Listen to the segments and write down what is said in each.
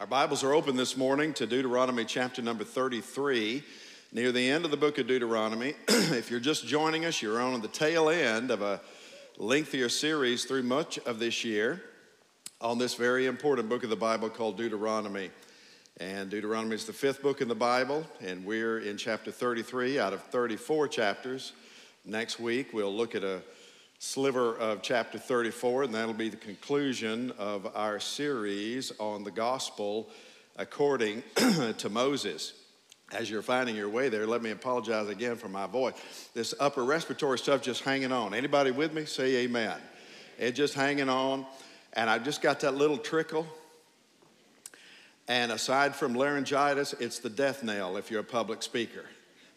Our Bibles are open this morning to Deuteronomy chapter number 33, near the end of the book of Deuteronomy. if you're just joining us, you're on the tail end of a lengthier series through much of this year on this very important book of the Bible called Deuteronomy. And Deuteronomy is the fifth book in the Bible, and we're in chapter 33 out of 34 chapters. Next week, we'll look at a sliver of chapter 34, and that'll be the conclusion of our series on the gospel according to Moses. As you're finding your way there, let me apologize again for my voice. This upper respiratory stuff just hanging on. Anybody with me? Say amen. It just hanging on, and I just got that little trickle. And aside from laryngitis, it's the death knell if you're a public speaker.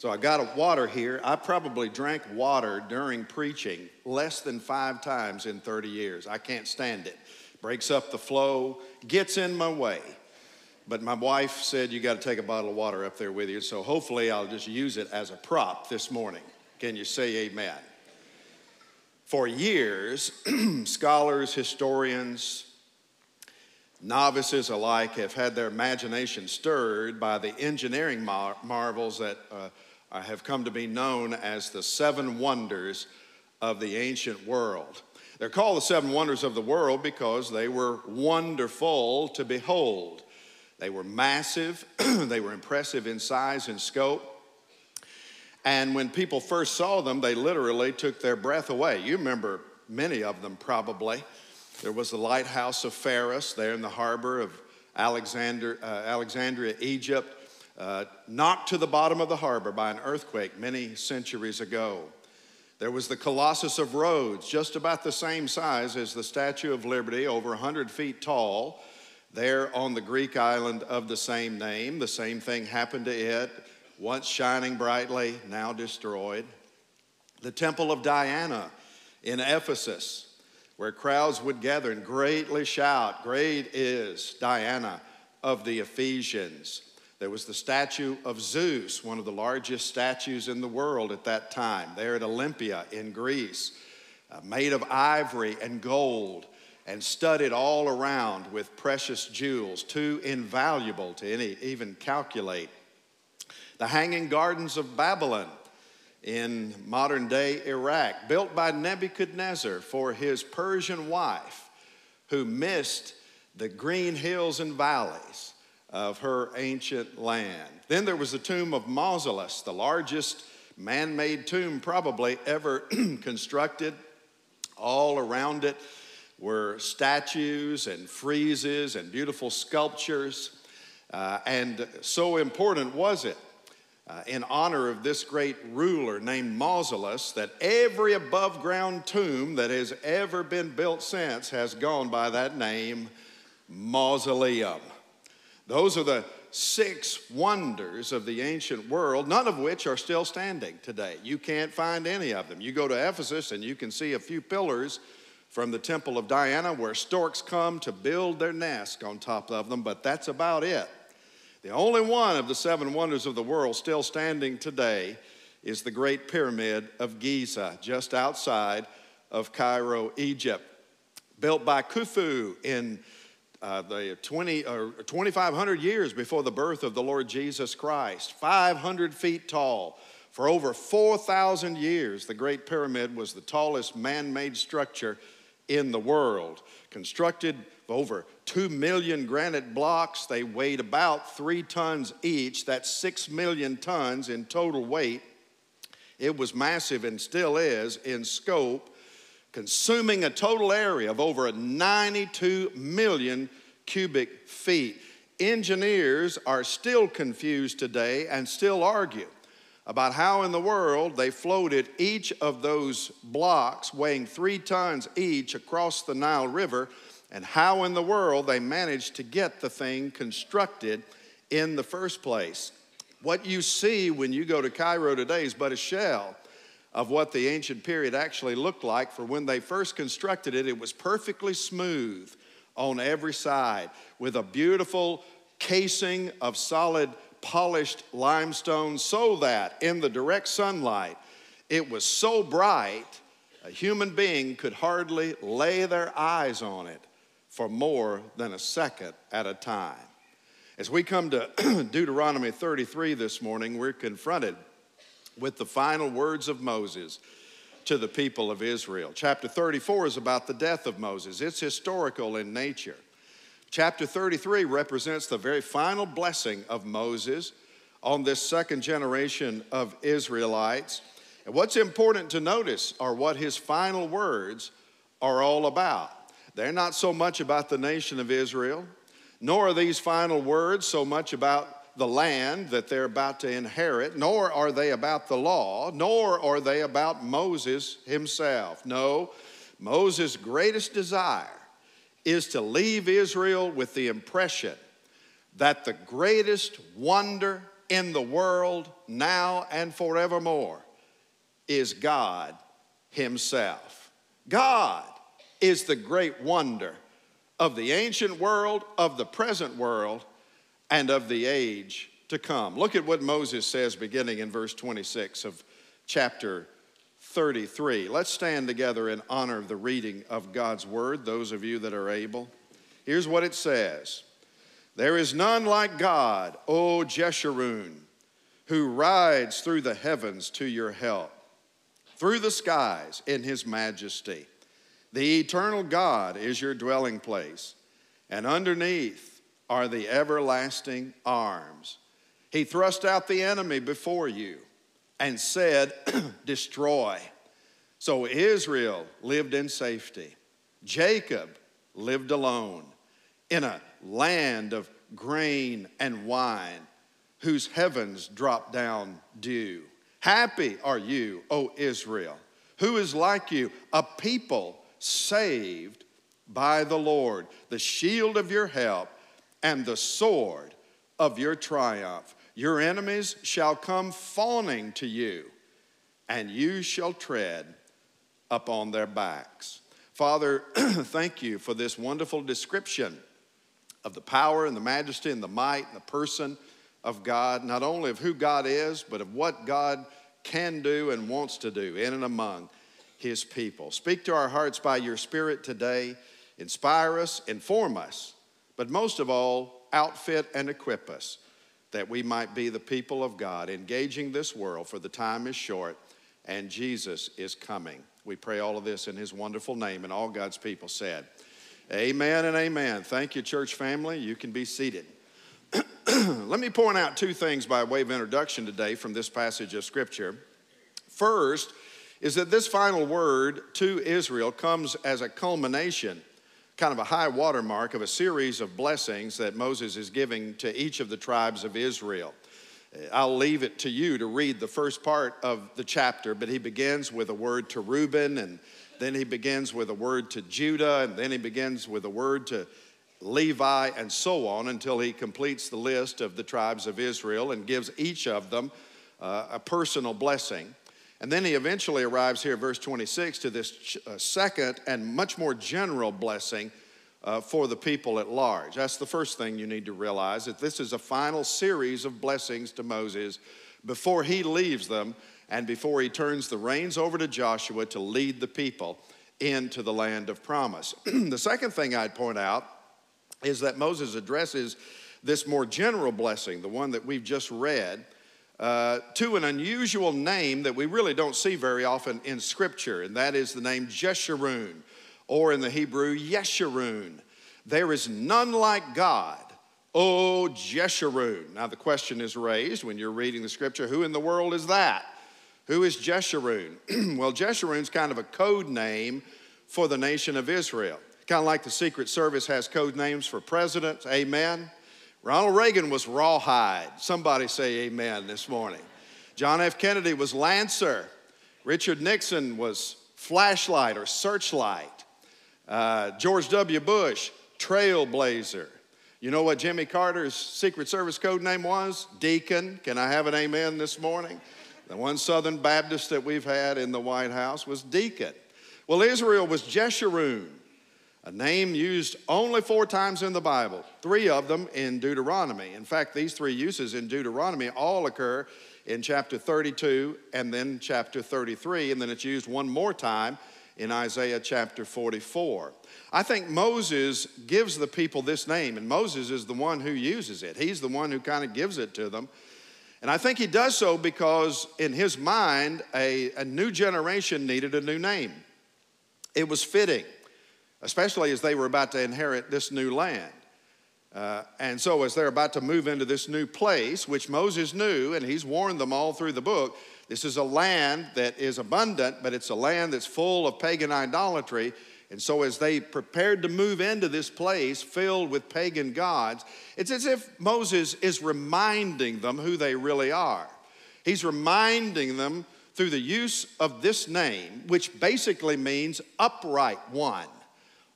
So I got a water here. I probably drank water during preaching less than five times in 30 years. I can't stand it. Breaks up the flow, gets in my way. But my wife said you got to take a bottle of water up there with you. So hopefully I'll just use it as a prop this morning. Can you say amen? For years, scholars, historians, novices alike have had their imagination stirred by the engineering mar- marvels that uh, have come to be known as the seven wonders of the ancient world. They're called the seven wonders of the world because they were wonderful to behold. They were massive, they were impressive in size and scope. And when people first saw them, they literally took their breath away. You remember many of them probably. There was the lighthouse of Pharos there in the harbor of Alexander, uh, Alexandria, Egypt uh, knocked to the bottom of the harbor by an earthquake many centuries ago. There was the Colossus of Rhodes, just about the same size as the Statue of Liberty, over 100 feet tall, there on the Greek island of the same name. The same thing happened to it, once shining brightly, now destroyed. The Temple of Diana in Ephesus, where crowds would gather and greatly shout, Great is Diana of the Ephesians. There was the statue of Zeus, one of the largest statues in the world at that time, there at Olympia in Greece, uh, made of ivory and gold and studded all around with precious jewels, too invaluable to any, even calculate. The Hanging Gardens of Babylon in modern day Iraq, built by Nebuchadnezzar for his Persian wife, who missed the green hills and valleys of her ancient land. Then there was the tomb of Mausolus, the largest man made tomb probably ever constructed. All around it were statues and friezes and beautiful sculptures. Uh, and so important was it uh, in honor of this great ruler named Mausolus that every above ground tomb that has ever been built since has gone by that name, Mausoleum. Those are the six wonders of the ancient world, none of which are still standing today. You can't find any of them. You go to Ephesus and you can see a few pillars from the Temple of Diana where storks come to build their nest on top of them, but that's about it. The only one of the seven wonders of the world still standing today is the Great Pyramid of Giza, just outside of Cairo, Egypt, built by Khufu in uh, the 20 or 2,500 years before the birth of the Lord Jesus Christ, 500 feet tall. For over 4,000 years, the Great Pyramid was the tallest man made structure in the world. Constructed over 2 million granite blocks, they weighed about three tons each. That's 6 million tons in total weight. It was massive and still is in scope consuming a total area of over 92 million cubic feet. Engineers are still confused today and still argue about how in the world they floated each of those blocks weighing three tons each across the Nile River and how in the world they managed to get the thing constructed in the first place. What you see when you go to Cairo today is but a shell of what the ancient period actually looked like. For when they first constructed it, it was perfectly smooth on every side with a beautiful casing of solid polished limestone so that in the direct sunlight it was so bright a human being could hardly lay their eyes on it for more than a second at a time. As we come to Deuteronomy 33 this morning, we're confronted with the final words of Moses to the people of Israel. Chapter 34 is about the death of Moses, it's historical in nature. Chapter 33 represents the very final blessing of Moses on this second generation of Israelites. And what's important to notice are what his final words are all about. They're not so much about the nation of Israel, nor are these final words so much about the land that they're about to inherit, nor are they about the law, nor are they about Moses himself. No, Moses' greatest desire is to leave Israel with the impression that the greatest wonder in the world now and forevermore is God Himself. God is the great wonder of the ancient world, of the present world, and of the age to come. Look at what Moses says beginning in verse 26 of chapter 33. Let's stand together in honor of the reading of God's word, those of you that are able. Here's what it says There is none like God, O Jeshurun, who rides through the heavens to your help, through the skies in his majesty. The eternal God is your dwelling place, and underneath are the everlasting arms. He thrust out the enemy before you and said, Destroy. So Israel lived in safety. Jacob lived alone in a land of grain and wine, whose heavens drop down dew. Happy are you, O Israel, who is like you, a people saved by the Lord, the shield of your help and the sword of your triumph. Your enemies shall come fawning to you, and you shall tread upon their backs. Father, thank you for this wonderful description of the power and the majesty and the might and the person of God, not only of who God is, but of what God can do and wants to do in and among his people. Speak to our hearts by your Spirit today. Inspire us, inform us, but most of all, outfit and equip us that we might be the people of God, engaging this world, for the time is short and Jesus is coming. We pray all of this in his wonderful name, and all God's people said, Amen and amen. Thank you, church family. You can be seated. Let me point out two things by way of introduction today from this passage of Scripture. First, is that this final word to Israel comes as a culmination, kind of a high watermark of a series of blessings that Moses is giving to each of the tribes of Israel. I'll leave it to you to read the first part of the chapter, but he begins with a word to Reuben, and then he begins with a word to Judah, and then he begins with a word to Levi, and so on until he completes the list of the tribes of Israel and gives each of them uh, a personal blessing. And then he eventually arrives here, verse 26, to this uh, second and much more general blessing uh, for the people at large. That's the first thing you need to realize that this is a final series of blessings to Moses before he leaves them and before he turns the reins over to Joshua to lead the people into the land of promise. the second thing I'd point out is that Moses addresses this more general blessing, the one that we've just read uh, to an unusual name that we really don't see very often in Scripture, and that is the name Jeshurun, or in the Hebrew, Yeshurun. There is none like God, O Jeshurun. Now, the question is raised when you're reading the Scripture who in the world is that? Who is Jeshurun? well, Jeshurun's kind of a code name for the nation of Israel. Kind of like the Secret Service has code names for presidents, amen? Ronald Reagan was Rawhide. Somebody say amen this morning. John F. Kennedy was Lancer. Richard Nixon was Flashlight or Searchlight. Uh, George W. Bush, Trailblazer. You know what Jimmy Carter's Secret Service code name was? Deacon. Can I have an amen this morning? The one Southern Baptist that we've had in the White House was Deacon. Well, Israel was Jeshurun a name used only four times in the Bible, three of them in Deuteronomy. In fact, these three uses in Deuteronomy all occur in chapter 32 and then chapter 33, and then it's used one more time in Isaiah chapter 44. I think Moses gives the people this name, and Moses is the one who uses it. He's the one who kind of gives it to them. And I think he does so because, in his mind, a, a new generation needed a new name. It was fitting, especially as they were about to inherit this new land. Uh, and so, as they're about to move into this new place, which Moses knew, and he's warned them all through the book, this is a land that is abundant, but it's a land that's full of pagan idolatry. And so, as they prepared to move into this place filled with pagan gods, it's as if Moses is reminding them who they really are. He's reminding them through the use of this name, which basically means upright one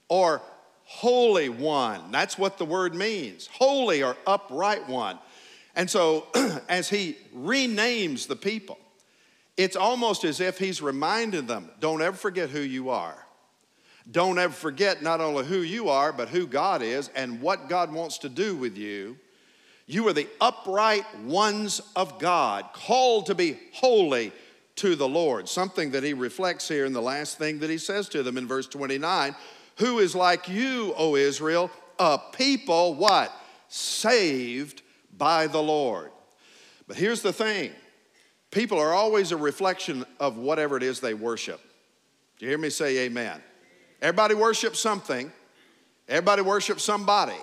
or Holy One. That's what the word means holy or upright one. And so, as he renames the people, it's almost as if he's reminding them don't ever forget who you are. Don't ever forget not only who you are, but who God is and what God wants to do with you. You are the upright ones of God, called to be holy to the Lord. Something that he reflects here in the last thing that he says to them in verse 29 who is like you, O Israel, a people what? Saved by the Lord. But here's the thing people are always a reflection of whatever it is they worship. Do you hear me say amen? Everybody worships something, everybody worships somebody,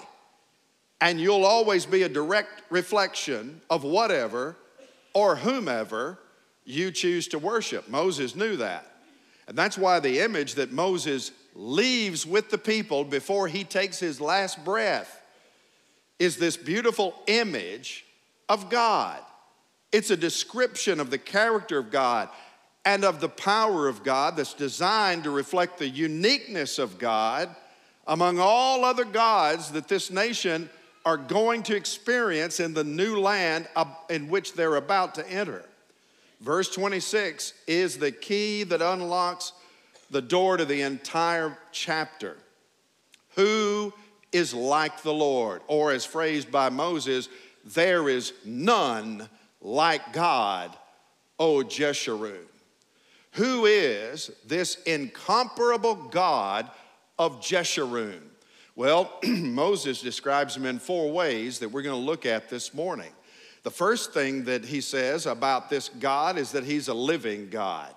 and you'll always be a direct reflection of whatever or whomever you choose to worship. Moses knew that. And that's why the image that Moses leaves with the people before he takes his last breath is this beautiful image of God. It's a description of the character of God and of the power of God that's designed to reflect the uniqueness of God among all other gods that this nation are going to experience in the new land in which they're about to enter. Verse 26 is the key that unlocks the door to the entire chapter. Who is like the Lord? Or, as phrased by Moses, there is none like God, O Jeshurun. Who is this incomparable God of Jeshurun? Well, Moses describes him in four ways that we're going to look at this morning. The first thing that he says about this God is that he's a living God.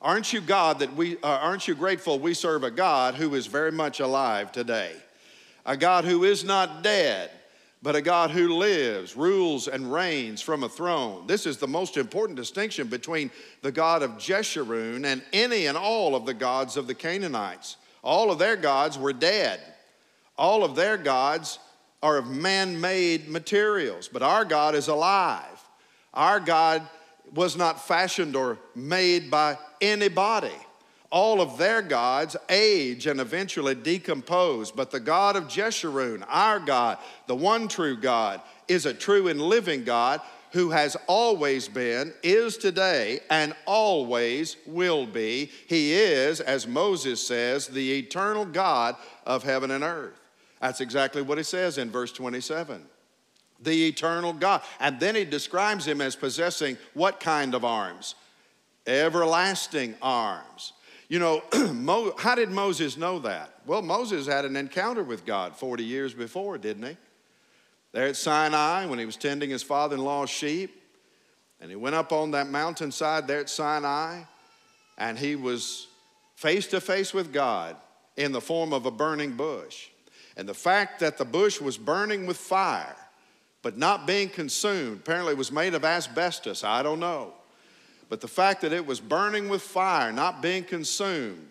Aren't you God that we uh, aren't you grateful we serve a God who is very much alive today? A God who is not dead, but a God who lives, rules and reigns from a throne. This is the most important distinction between the God of Jeshurun and any and all of the gods of the Canaanites. All of their gods were dead. All of their gods are of man-made materials, but our God is alive. Our God was not fashioned or made by anybody. All of their gods age and eventually decompose, but the God of Jeshurun, our God, the one true God, is a true and living God who has always been, is today, and always will be. He is, as Moses says, the eternal God of heaven and earth. That's exactly what he says in verse 27 the eternal God. And then he describes him as possessing what kind of arms? Everlasting arms. You know, how did Moses know that? Well, Moses had an encounter with God 40 years before, didn't he? There at Sinai when he was tending his father in law's sheep. And he went up on that mountainside there at Sinai and he was face to face with God in the form of a burning bush. And the fact that the bush was burning with fire but not being consumed. Apparently, it was made of asbestos. I don't know. But the fact that it was burning with fire, not being consumed,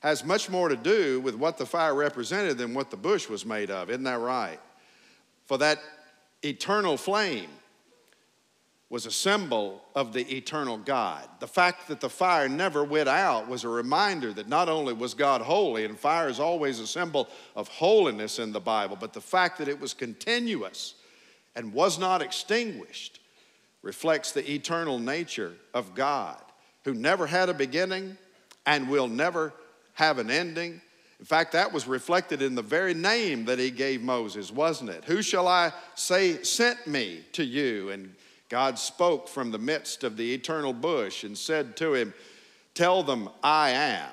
has much more to do with what the fire represented than what the bush was made of. Isn't that right? For that eternal flame was a symbol of the eternal God. The fact that the fire never went out was a reminder that not only was God holy, and fire is always a symbol of holiness in the Bible, but the fact that it was continuous and was not extinguished reflects the eternal nature of God, who never had a beginning and will never have an ending. In fact, that was reflected in the very name that he gave Moses, wasn't it? Who shall I say sent me to you? And God spoke from the midst of the eternal bush and said to him, Tell them, I am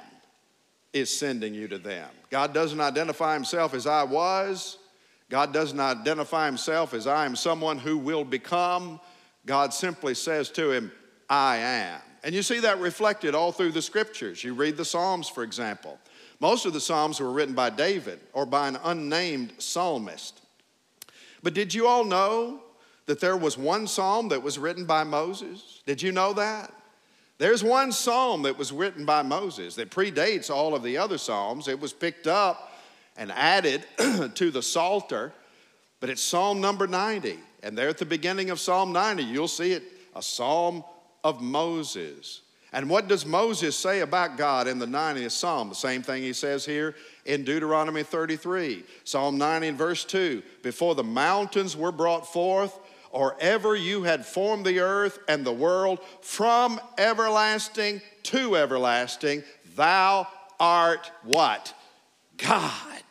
is sending you to them. God doesn't identify himself as I was. God doesn't identify himself as I am someone who will become. God simply says to him, I am. And you see that reflected all through the scriptures. You read the Psalms, for example. Most of the Psalms were written by David or by an unnamed psalmist. But did you all know that there was one psalm that was written by Moses? Did you know that? There's one psalm that was written by Moses that predates all of the other psalms. It was picked up and added to the Psalter, but it's Psalm number 90. And there at the beginning of Psalm 90, you'll see it a psalm of Moses. And what does Moses say about God in the 90th Psalm? The same thing he says here in Deuteronomy 33. Psalm 90 and verse 2 Before the mountains were brought forth, or ever you had formed the earth and the world from everlasting to everlasting, thou art what? God.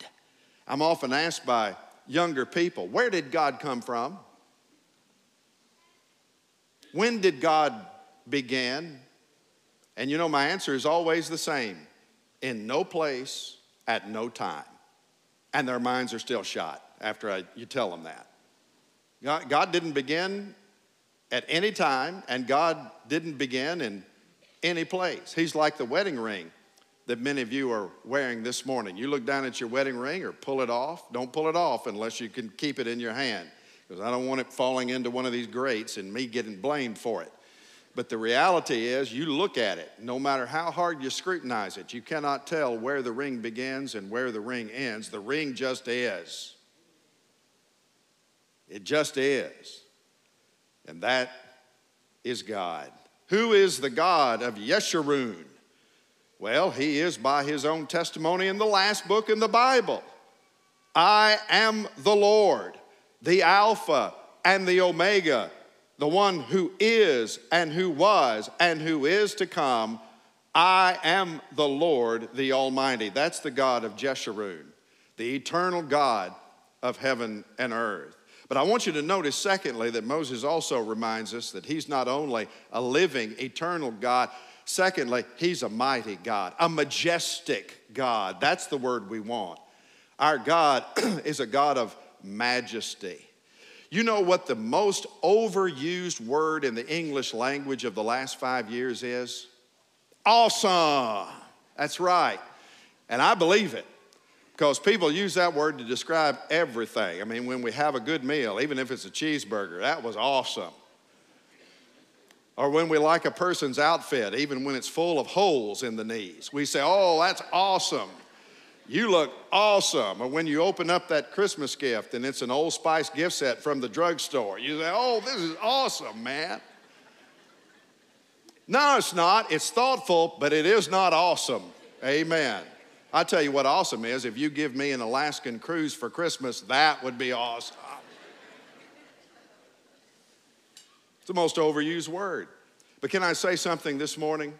I'm often asked by younger people, where did God come from? When did God begin? And you know, my answer is always the same in no place, at no time. And their minds are still shot after I, you tell them that. God, God didn't begin at any time, and God didn't begin in any place. He's like the wedding ring that many of you are wearing this morning. You look down at your wedding ring or pull it off. Don't pull it off unless you can keep it in your hand, because I don't want it falling into one of these grates and me getting blamed for it. But the reality is, you look at it, no matter how hard you scrutinize it, you cannot tell where the ring begins and where the ring ends. The ring just is. It just is. And that is God. Who is the God of Yeshurun? Well, he is by his own testimony in the last book in the Bible. I am the Lord, the Alpha and the Omega, the one who is and who was and who is to come. I am the Lord, the Almighty. That's the God of Jeshurun, the eternal God of heaven and earth. But I want you to notice, secondly, that Moses also reminds us that he's not only a living, eternal God, secondly, he's a mighty God, a majestic God. That's the word we want. Our God is a God of majesty. You know what the most overused word in the English language of the last five years is? Awesome. That's right. And I believe it. Because people use that word to describe everything. I mean, when we have a good meal, even if it's a cheeseburger, that was awesome. Or when we like a person's outfit, even when it's full of holes in the knees, we say, Oh, that's awesome. You look awesome. Or when you open up that Christmas gift and it's an Old Spice gift set from the drugstore, you say, Oh, this is awesome, man. No, it's not. It's thoughtful, but it is not awesome. Amen. I tell you what awesome is if you give me an Alaskan cruise for Christmas, that would be awesome. It's the most overused word. But can I say something this morning?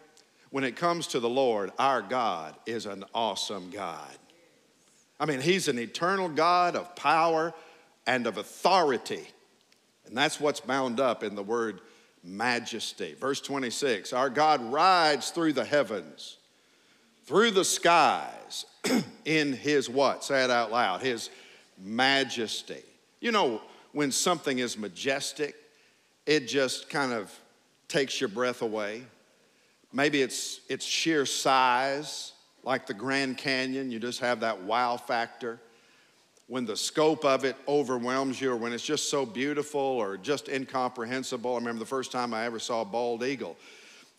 When it comes to the Lord, our God is an awesome God. I mean, He's an eternal God of power and of authority. And that's what's bound up in the word majesty. Verse 26 Our God rides through the heavens through the skies in his what? Say it out loud. His majesty. You know, when something is majestic, it just kind of takes your breath away. Maybe it's its sheer size, like the Grand Canyon, you just have that wow factor. When the scope of it overwhelms you, or when it's just so beautiful or just incomprehensible. I remember the first time I ever saw a bald eagle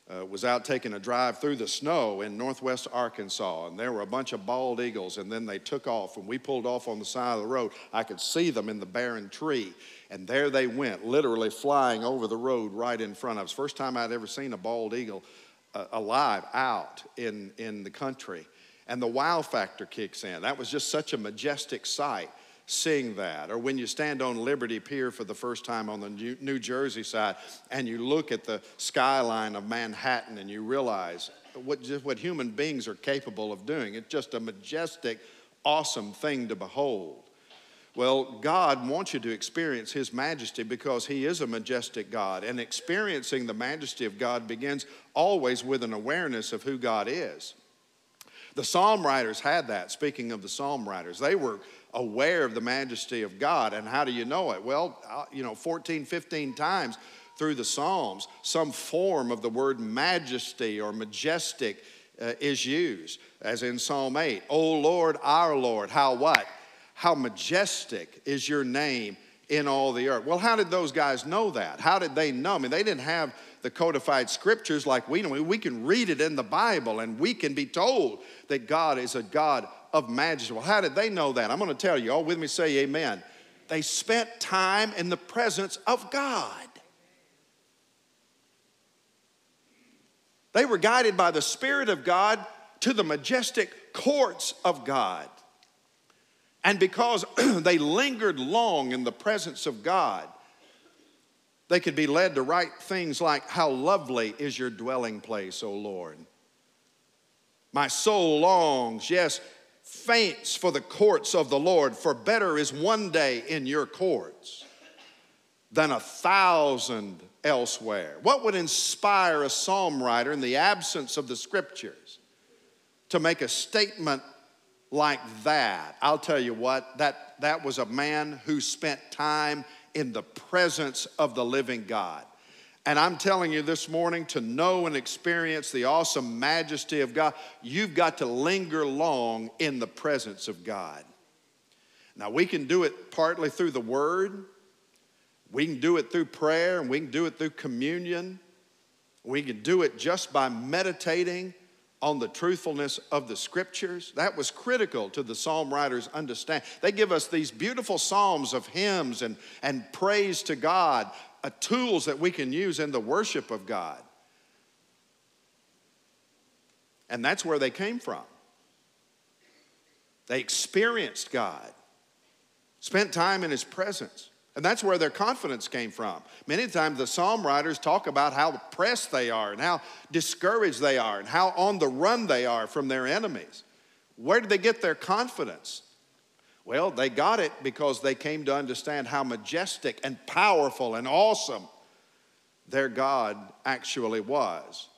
uh, was out taking a drive through the snow in northwest Arkansas, and there were a bunch of bald eagles, and then they took off. When we pulled off on the side of the road, I could see them in the barren tree, and there they went, literally flying over the road right in front of us. First time I'd ever seen a bald eagle uh, alive out in, in the country. And the wow factor kicks in. That was just such a majestic sight seeing that. Or when you stand on Liberty Pier for the first time on the New Jersey side and you look at the skyline of Manhattan and you realize what, just what human beings are capable of doing. It's just a majestic, awesome thing to behold. Well, God wants you to experience His majesty because He is a majestic God. And experiencing the majesty of God begins always with an awareness of who God is. The psalm writers had that. Speaking of the psalm writers, they were aware of the majesty of God. And how do you know it? Well, uh, you know, 14, 15 times through the Psalms, some form of the word majesty or majestic uh, is used, as in Psalm 8. O Lord, our Lord, how what? How majestic is your name in all the earth. Well, how did those guys know that? How did they know? I mean, they didn't have the codified scriptures like we know. We can read it in the Bible and we can be told that God is a God of majesty. Well, how did they know that? I'm going to tell you. All with me say amen. They spent time in the presence of God. They were guided by the Spirit of God to the majestic courts of God. And because they lingered long in the presence of God, they could be led to write things like, How lovely is your dwelling place, O Lord. My soul longs, yes, faints for the courts of the Lord, for better is one day in your courts than a thousand elsewhere. What would inspire a psalm writer in the absence of the scriptures to make a statement like that? I'll tell you what, that, that was a man who spent time in the presence of the living God. And I'm telling you this morning to know and experience the awesome majesty of God, you've got to linger long in the presence of God. Now, we can do it partly through the Word, we can do it through prayer, and we can do it through communion. We can do it just by meditating on the truthfulness of the scriptures. That was critical to the psalm writers' understand. They give us these beautiful psalms of hymns and, and praise to God, tools that we can use in the worship of God. And that's where they came from. They experienced God, spent time in His presence. And that's where their confidence came from. Many times the psalm writers talk about how depressed they are and how discouraged they are and how on the run they are from their enemies. Where did they get their confidence? Well, they got it because they came to understand how majestic and powerful and awesome their God actually was.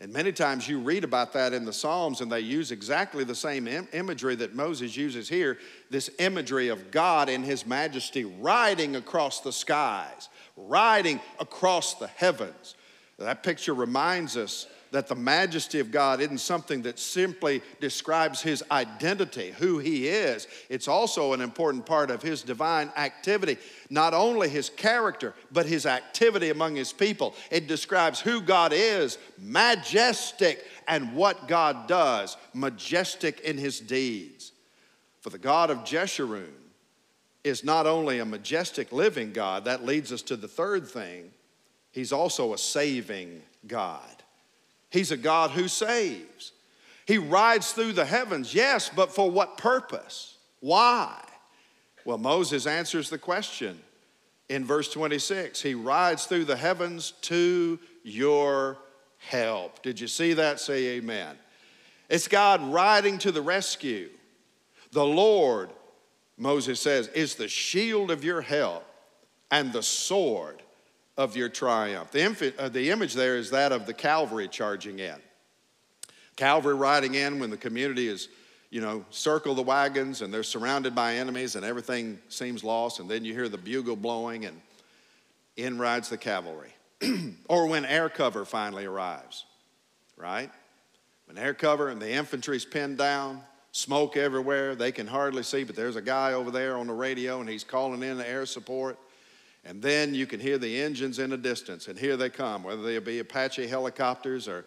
And many times you read about that in the Psalms, and they use exactly the same Im- imagery that Moses uses here this imagery of God in his majesty riding across the skies, riding across the heavens. That picture reminds us that the majesty of God isn't something that simply describes his identity, who he is. It's also an important part of his divine activity, not only his character, but his activity among his people. It describes who God is, majestic, and what God does, majestic in his deeds. For the God of Jeshurun is not only a majestic living God, that leads us to the third thing, he's also a saving God. He's a God who saves. He rides through the heavens, yes, but for what purpose? Why? Well, Moses answers the question in verse 26. He rides through the heavens to your help. Did you see that? Say amen. It's God riding to the rescue. The Lord, Moses says, is the shield of your help and the sword of your triumph. The, uh, the image there is that of the cavalry charging in. Cavalry riding in when the community is, you know, circle the wagons and they're surrounded by enemies and everything seems lost, and then you hear the bugle blowing and in rides the cavalry. or when air cover finally arrives, right? When air cover and the infantry's pinned down, smoke everywhere, they can hardly see, but there's a guy over there on the radio and he's calling in the air support. And then you can hear the engines in the distance, and here they come, whether they be Apache helicopters or,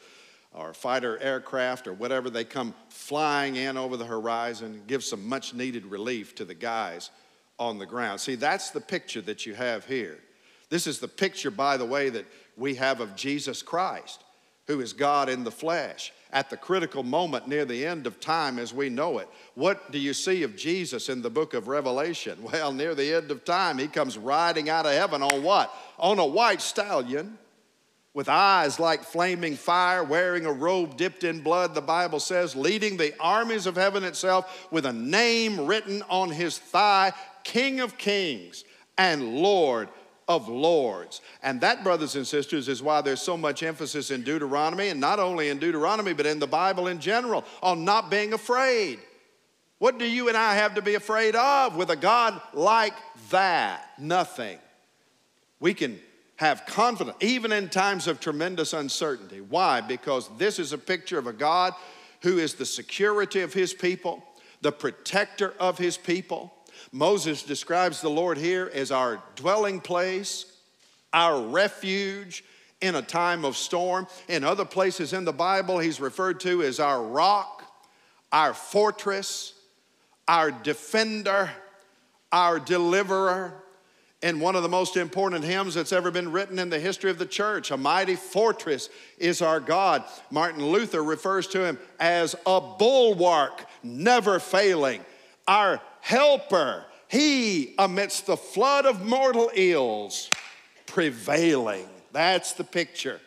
or fighter aircraft or whatever, they come flying in over the horizon, give some much needed relief to the guys on the ground. See, that's the picture that you have here. This is the picture, by the way, that we have of Jesus Christ, who is God in the flesh at the critical moment near the end of time as we know it. What do you see of Jesus in the book of Revelation? Well, near the end of time, he comes riding out of heaven on what? On a white stallion with eyes like flaming fire, wearing a robe dipped in blood, the Bible says, leading the armies of heaven itself with a name written on his thigh King of Kings and Lord of lords. And that, brothers and sisters, is why there's so much emphasis in Deuteronomy, and not only in Deuteronomy, but in the Bible in general, on not being afraid. What do you and I have to be afraid of with a God like that? Nothing. We can have confidence, even in times of tremendous uncertainty. Why? Because this is a picture of a God who is the security of his people, the protector of his people. Moses describes the Lord here as our dwelling place, our refuge in a time of storm. In other places in the Bible, he's referred to as our rock, our fortress, our defender, our deliverer in one of the most important hymns that's ever been written in the history of the church. A mighty fortress is our God. Martin Luther refers to him as a bulwark, never failing, our helper. He, amidst the flood of mortal ills, prevailing. That's the picture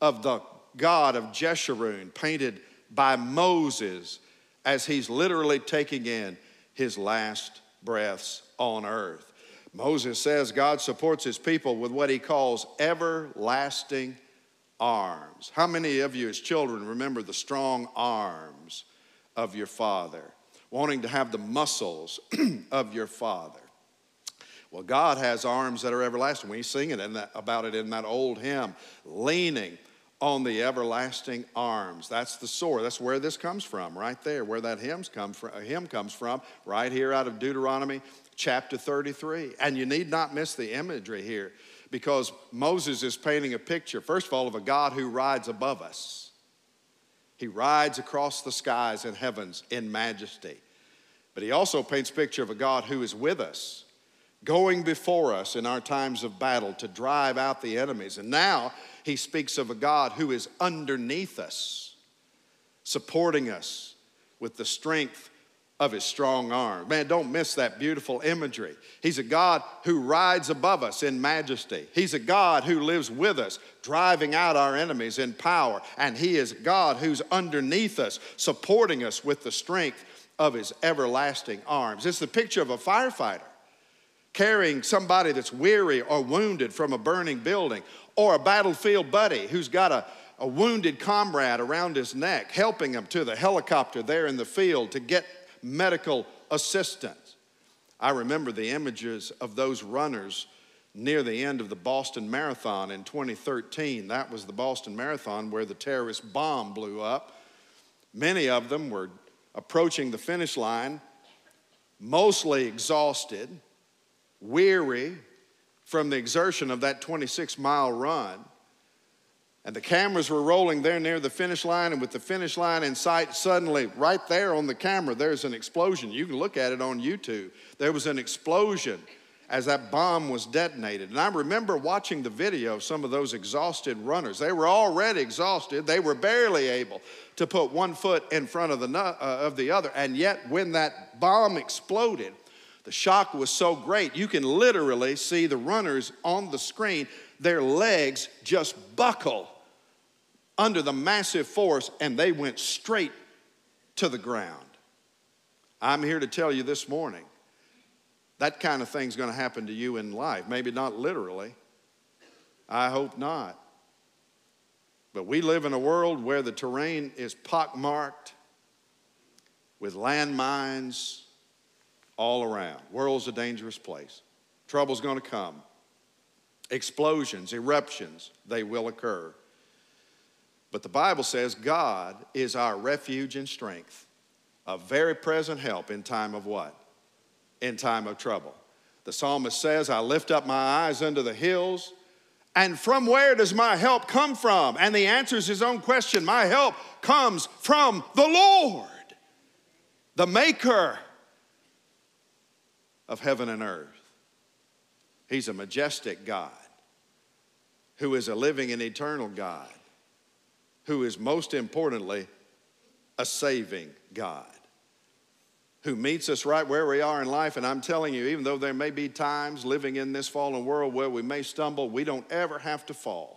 of the God of Jeshurun painted by Moses as he's literally taking in his last breaths on earth. Moses says God supports his people with what he calls everlasting arms. How many of you, as children, remember the strong arms of your father, wanting to have the muscles of your father? Well, God has arms that are everlasting. We sing it that, about it in that old hymn, leaning on the everlasting arms. That's the sword. That's where this comes from, right there, where that hymns come from, uh, hymn comes from, right here out of Deuteronomy chapter 33. And you need not miss the imagery here because Moses is painting a picture, first of all, of a God who rides above us. He rides across the skies and heavens in majesty. But he also paints a picture of a God who is with us, going before us in our times of battle to drive out the enemies. And now he speaks of a God who is underneath us, supporting us with the strength of his strong arm. Man, don't miss that beautiful imagery. He's a God who rides above us in majesty. He's a God who lives with us, driving out our enemies in power. And He is God who's underneath us, supporting us with the strength of His everlasting arms. It's the picture of a firefighter carrying somebody that's weary or wounded from a burning building, or a battlefield buddy who's got a a wounded comrade around his neck, helping him to the helicopter there in the field to get medical assistance. I remember the images of those runners near the end of the Boston Marathon in 2013. That was the Boston Marathon where the terrorist bomb blew up. Many of them were approaching the finish line, mostly exhausted, weary from the exertion of that 26 mile run. And the cameras were rolling there near the finish line, and with the finish line in sight, suddenly, right there on the camera, there's an explosion. You can look at it on YouTube. There was an explosion as that bomb was detonated. And I remember watching the video of some of those exhausted runners. They were already exhausted, they were barely able to put one foot in front of the, uh, of the other. And yet, when that bomb exploded, the shock was so great, you can literally see the runners on the screen, their legs just buckle under the massive force and they went straight to the ground. I'm here to tell you this morning that kind of thing's going to happen to you in life. Maybe not literally. I hope not. But we live in a world where the terrain is pockmarked with landmines all around. World's a dangerous place. Trouble's going to come. Explosions, eruptions, they will occur. But the Bible says God is our refuge and strength, a very present help in time of what? In time of trouble. The psalmist says, I lift up my eyes unto the hills, and from where does my help come from? And he answers his own question My help comes from the Lord, the maker of heaven and earth. He's a majestic God who is a living and eternal God who is most importantly a saving God who meets us right where we are in life. And I'm telling you, even though there may be times living in this fallen world where we may stumble, we don't ever have to fall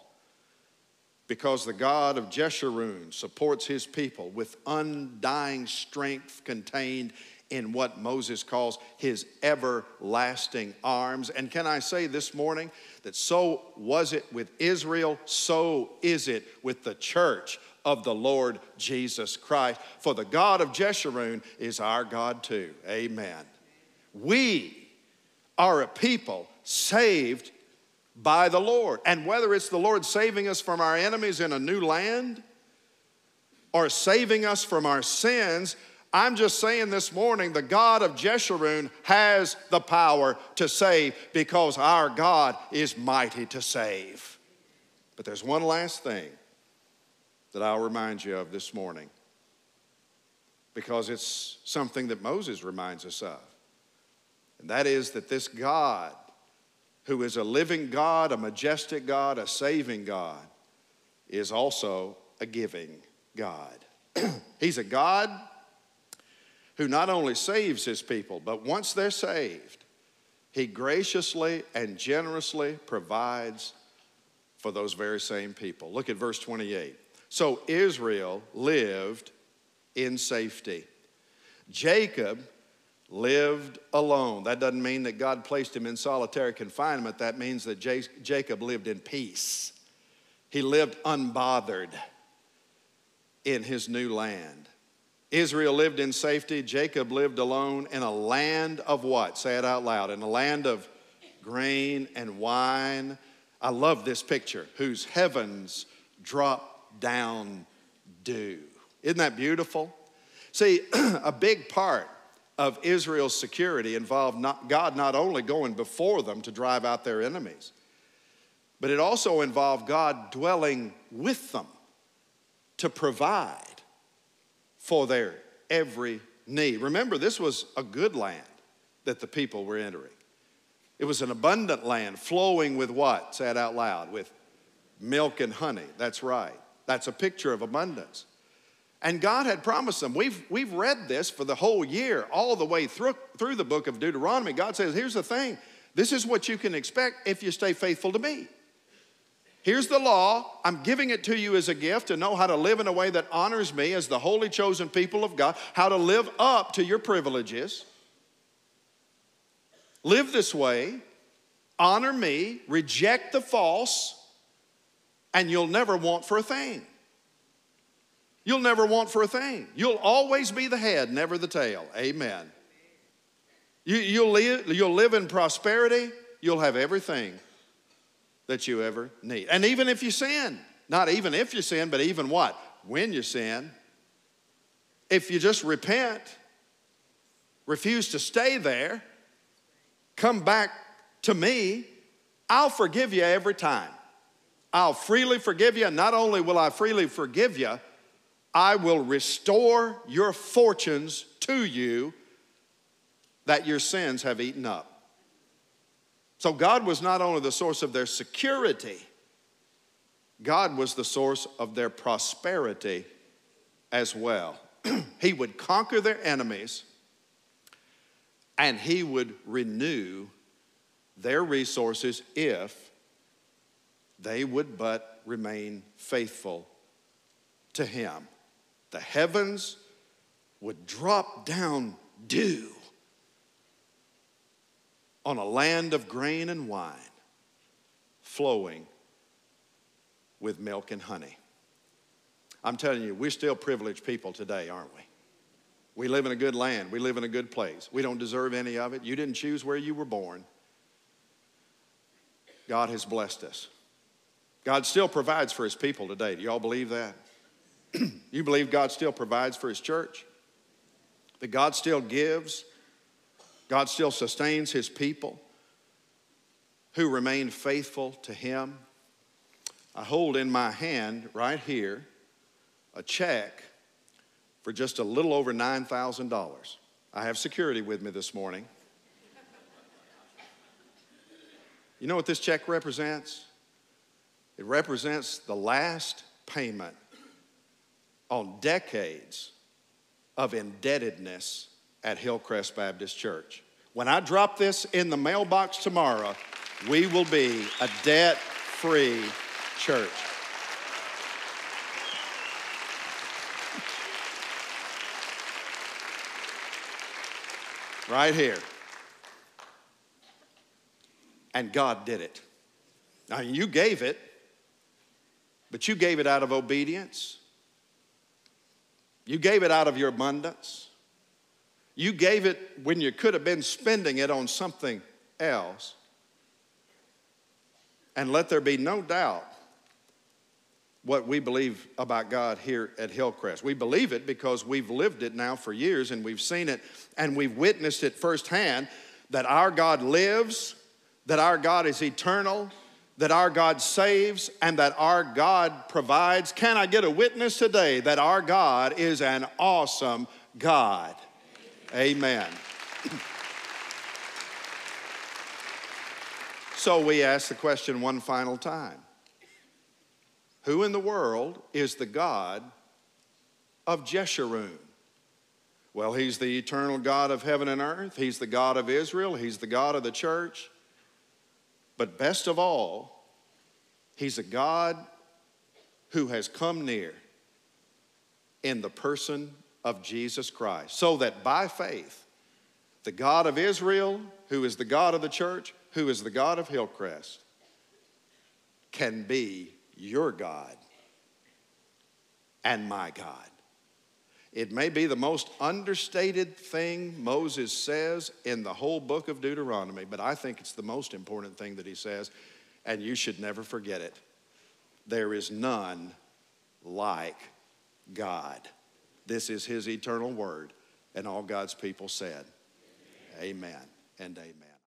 because the God of Jeshurun supports his people with undying strength contained in what Moses calls his everlasting arms. And can I say this morning that so was it with Israel, so is it with the church of the Lord Jesus Christ. For the God of Jeshurun is our God too. Amen. We are a people saved by the Lord. And whether it's the Lord saving us from our enemies in a new land or saving us from our sins, I'm just saying this morning the God of Jeshurun has the power to save because our God is mighty to save. But there's one last thing that I'll remind you of this morning because it's something that Moses reminds us of. And that is that this God who is a living God, a majestic God, a saving God, is also a giving God. He's a God who not only saves his people, but once they're saved, he graciously and generously provides for those very same people. Look at verse 28. So Israel lived in safety. Jacob lived alone. That doesn't mean that God placed him in solitary confinement. That means that Jacob lived in peace. He lived unbothered in his new land. Israel lived in safety. Jacob lived alone in a land of what? Say it out loud. In a land of grain and wine. I love this picture, whose heavens drop down dew. Isn't that beautiful? See, a big part of Israel's security involved not, God not only going before them to drive out their enemies, but it also involved God dwelling with them to provide for their every need. Remember, this was a good land that the people were entering. It was an abundant land flowing with what? Say it out loud with milk and honey. That's right. That's a picture of abundance. And God had promised them. We've, we've read this for the whole year, all the way through, through the book of Deuteronomy. God says, here's the thing this is what you can expect if you stay faithful to me. Here's the law. I'm giving it to you as a gift to know how to live in a way that honors me as the holy chosen people of God, how to live up to your privileges. Live this way, honor me, reject the false, and you'll never want for a thing. You'll never want for a thing. You'll always be the head, never the tail. Amen. You, will live, you'll live in prosperity, you'll have everything that you ever need. And even if you sin, not even if you sin, but even what? When you sin, if you just repent, refuse to stay there, come back to me, I'll forgive you every time. I'll freely forgive you. Not only will I freely forgive you, I will restore your fortunes to you that your sins have eaten up. So, God was not only the source of their security, God was the source of their prosperity as well. he would conquer their enemies and He would renew their resources if they would but remain faithful to Him the heavens would drop down dew on a land of grain and wine flowing with milk and honey. I'm telling you, we're still privileged people today, aren't we? We live in a good land. We live in a good place. We don't deserve any of it. You didn't choose where you were born. God has blessed us. God still provides for his people today. Do y'all believe that? you believe God still provides for His church? That God still gives? God still sustains His people who remain faithful to Him? I hold in my hand right here a check for just a little over $9,000. I have security with me this morning. You know what this check represents? It represents the last payment on decades of indebtedness at Hillcrest Baptist Church. When I drop this in the mailbox tomorrow, we will be a debt free church. Right here. And God did it. Now, you gave it, but you gave it out of obedience. You gave it out of your abundance. You gave it when you could have been spending it on something else. And let there be no doubt what we believe about God here at Hillcrest. We believe it because we've lived it now for years and we've seen it and we've witnessed it firsthand that our God lives, that our God is eternal, that our God saves, and that our God provides. Can I get a witness today that our God is an awesome God? Amen. so we ask the question one final time who in the world is the God of Jeshurun? Well, he's the eternal God of heaven and earth. He's the God of Israel. He's the God of the church. But best of all, he's a God who has come near in the person of Jesus Christ, so that by faith, the God of Israel, who is the God of the church, who is the God of Hillcrest, can be your God and my God. It may be the most understated thing Moses says in the whole book of Deuteronomy, but I think it's the most important thing that he says, and you should never forget it. There is none like God. This is his eternal word, and all God's people said, Amen, amen and amen.